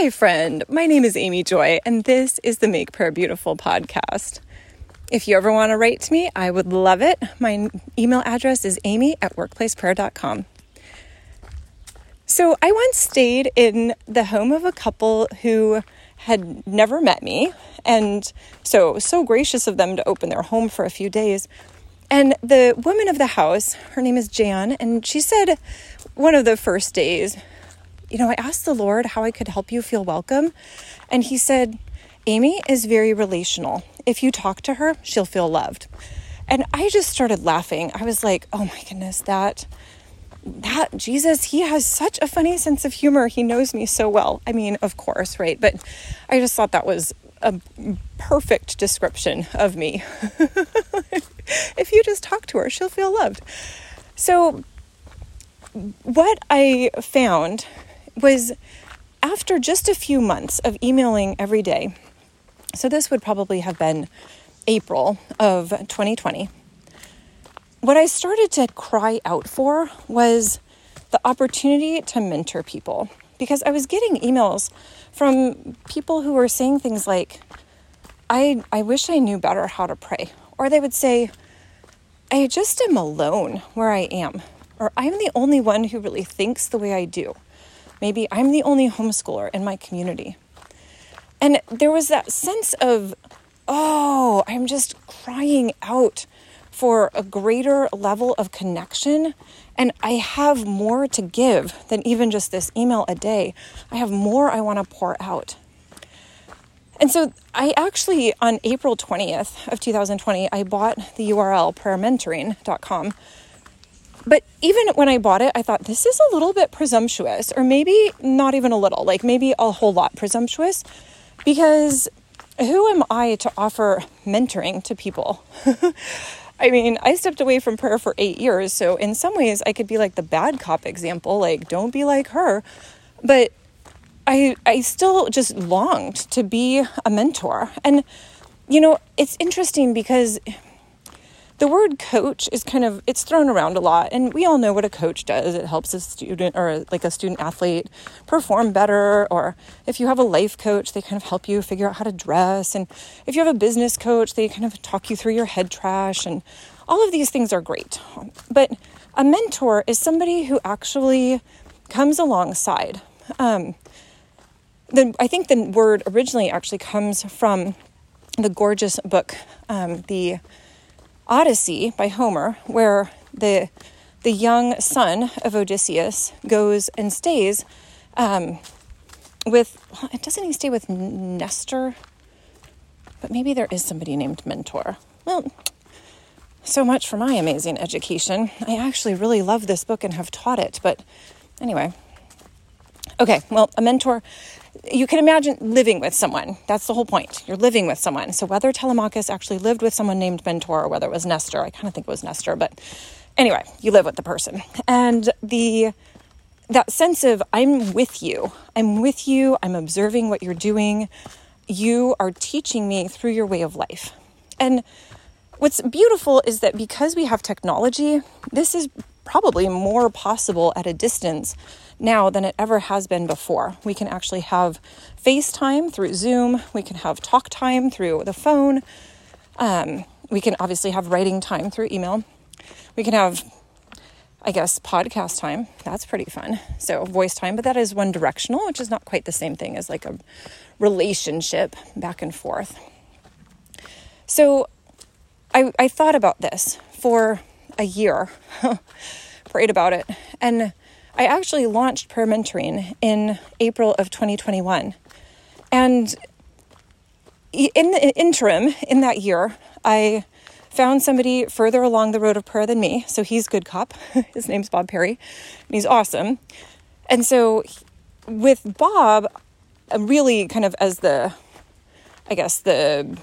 Hi, friend. My name is Amy Joy, and this is the Make Prayer Beautiful podcast. If you ever want to write to me, I would love it. My email address is amy at workplaceprayer.com. So, I once stayed in the home of a couple who had never met me, and so so gracious of them to open their home for a few days. And the woman of the house, her name is Jan, and she said one of the first days, you know, I asked the Lord how I could help you feel welcome, and he said, Amy is very relational. If you talk to her, she'll feel loved. And I just started laughing. I was like, "Oh my goodness, that that Jesus, he has such a funny sense of humor. He knows me so well. I mean, of course, right? But I just thought that was a perfect description of me. if you just talk to her, she'll feel loved. So, what I found was after just a few months of emailing every day, so this would probably have been April of 2020 what I started to cry out for was the opportunity to mentor people because I was getting emails from people who were saying things like, I, I wish I knew better how to pray. Or they would say, I just am alone where I am. Or I'm the only one who really thinks the way I do. Maybe I'm the only homeschooler in my community. And there was that sense of, oh, I'm just crying out for a greater level of connection. And I have more to give than even just this email a day. I have more I want to pour out. And so I actually, on April 20th of 2020, I bought the URL prayermentoring.com. But even when I bought it, I thought this is a little bit presumptuous, or maybe not even a little, like maybe a whole lot presumptuous, because who am I to offer mentoring to people? I mean, I stepped away from prayer for eight years. So, in some ways, I could be like the bad cop example, like, don't be like her. But I, I still just longed to be a mentor. And, you know, it's interesting because the word coach is kind of it's thrown around a lot and we all know what a coach does. It helps a student or like a student athlete perform better or if you have a life coach they kind of help you figure out how to dress and if you have a business coach they kind of talk you through your head trash and all of these things are great. But a mentor is somebody who actually comes alongside. Um, the, i think the word originally actually comes from the gorgeous book um, the Odyssey by Homer, where the the young son of Odysseus goes and stays um, with. Doesn't he stay with Nestor? But maybe there is somebody named Mentor. Well, so much for my amazing education. I actually really love this book and have taught it. But anyway, okay. Well, a mentor you can imagine living with someone. That's the whole point. You're living with someone. So whether Telemachus actually lived with someone named Mentor or whether it was Nestor, I kind of think it was Nestor, but anyway, you live with the person. And the that sense of I'm with you. I'm with you. I'm observing what you're doing. You are teaching me through your way of life. And what's beautiful is that because we have technology, this is probably more possible at a distance now than it ever has been before. We can actually have FaceTime through Zoom, we can have talk time through the phone, um, we can obviously have writing time through email, we can have I guess podcast time. That's pretty fun. So, voice time, but that is one directional, which is not quite the same thing as like a relationship back and forth. So, I, I thought about this for a year, prayed about it, and I actually launched prayer mentoring in April of 2021. And in the interim, in that year, I found somebody further along the road of prayer than me. So he's good cop. His name's Bob Perry, and he's awesome. And so with Bob, really kind of as the, I guess, the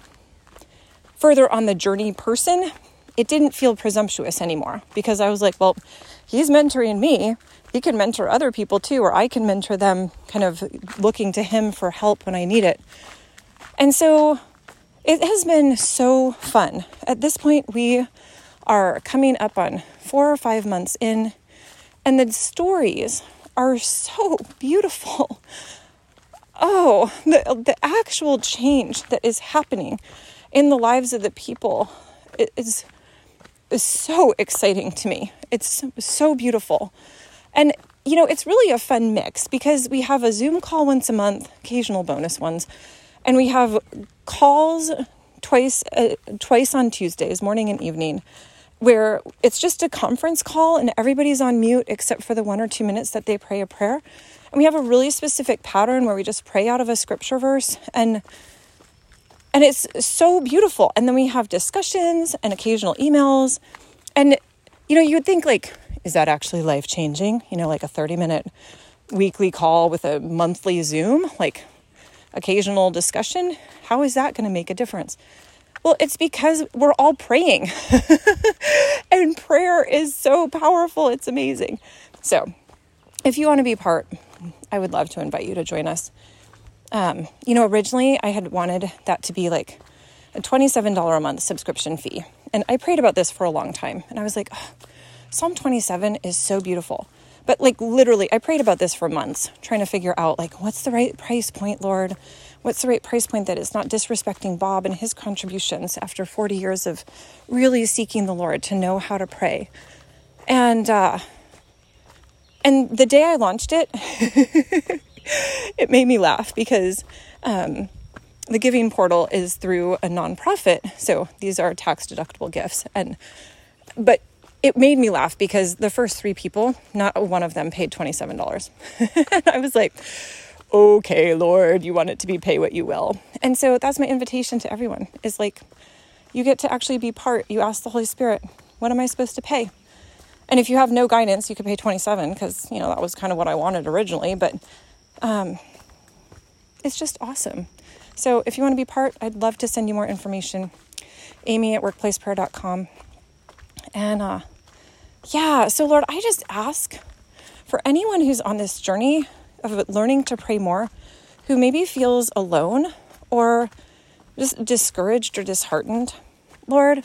further on the journey person, it didn't feel presumptuous anymore because I was like, well, he's mentoring me he can mentor other people too, or I can mentor them, kind of looking to him for help when I need it. And so it has been so fun. At this point, we are coming up on four or five months in, and the stories are so beautiful. oh, the, the actual change that is happening in the lives of the people is, is so exciting to me. It's so, beautiful. And, you know, it's really a fun mix because we have a Zoom call once a month, occasional bonus ones, and we have calls twice, uh, twice on Tuesdays, morning and evening where it's just a conference call and everybody's on mute except for the one or two minutes that they pray a prayer. And we have a really specific pattern where we just pray out of a scripture verse and and it's so beautiful. And then we have discussions and occasional emails. And you know, you would think like is that actually life changing? You know, like a 30 minute weekly call with a monthly Zoom, like occasional discussion, how is that going to make a difference? Well, it's because we're all praying. and prayer is so powerful. It's amazing. So, if you want to be part, I would love to invite you to join us. Um, you know, originally I had wanted that to be like a $27 a month subscription fee. And I prayed about this for a long time. And I was like, Psalm 27 is so beautiful. But like literally, I prayed about this for months, trying to figure out like, what's the right price point, Lord? what's the right price point that is not disrespecting Bob and his contributions after 40 years of really seeking the Lord to know how to pray. And uh, and the day I launched it, it made me laugh because um, the giving portal is through a nonprofit, so these are tax deductible gifts. And but it made me laugh because the first three people, not one of them paid twenty seven dollars. I was like okay, Lord, you want it to be pay what you will. And so that's my invitation to everyone is like, you get to actually be part. You ask the Holy Spirit, what am I supposed to pay? And if you have no guidance, you could pay 27 because, you know, that was kind of what I wanted originally. But um, it's just awesome. So if you want to be part, I'd love to send you more information. Amy at workplaceprayer.com. And uh, yeah, so Lord, I just ask for anyone who's on this journey of learning to pray more who maybe feels alone or just discouraged or disheartened, Lord,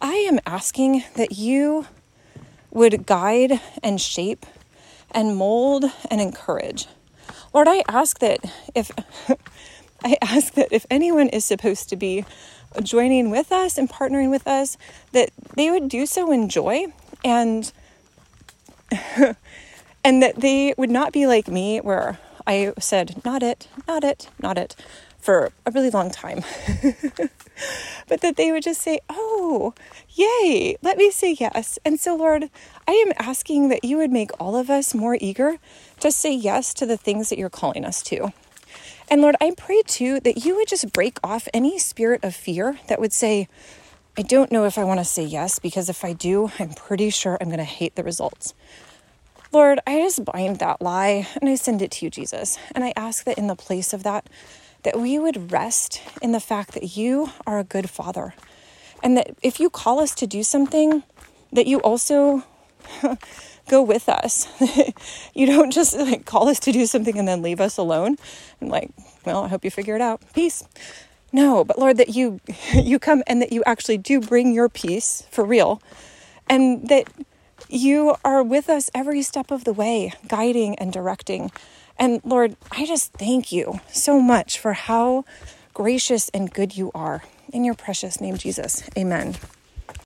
I am asking that you would guide and shape and mold and encourage. Lord, I ask that if I ask that if anyone is supposed to be joining with us and partnering with us, that they would do so in joy and and that they would not be like me where I said, not it, not it, not it for a really long time. but that they would just say, oh, yay, let me say yes. And so, Lord, I am asking that you would make all of us more eager to say yes to the things that you're calling us to. And Lord, I pray too that you would just break off any spirit of fear that would say, I don't know if I want to say yes because if I do, I'm pretty sure I'm going to hate the results. Lord, I just bind that lie and I send it to you, Jesus. And I ask that in the place of that, that we would rest in the fact that you are a good father. And that if you call us to do something, that you also go with us. you don't just like call us to do something and then leave us alone and like, well, I hope you figure it out. Peace. No, but Lord, that you you come and that you actually do bring your peace for real. And that you are with us every step of the way, guiding and directing. And Lord, I just thank you so much for how gracious and good you are. In your precious name, Jesus. Amen.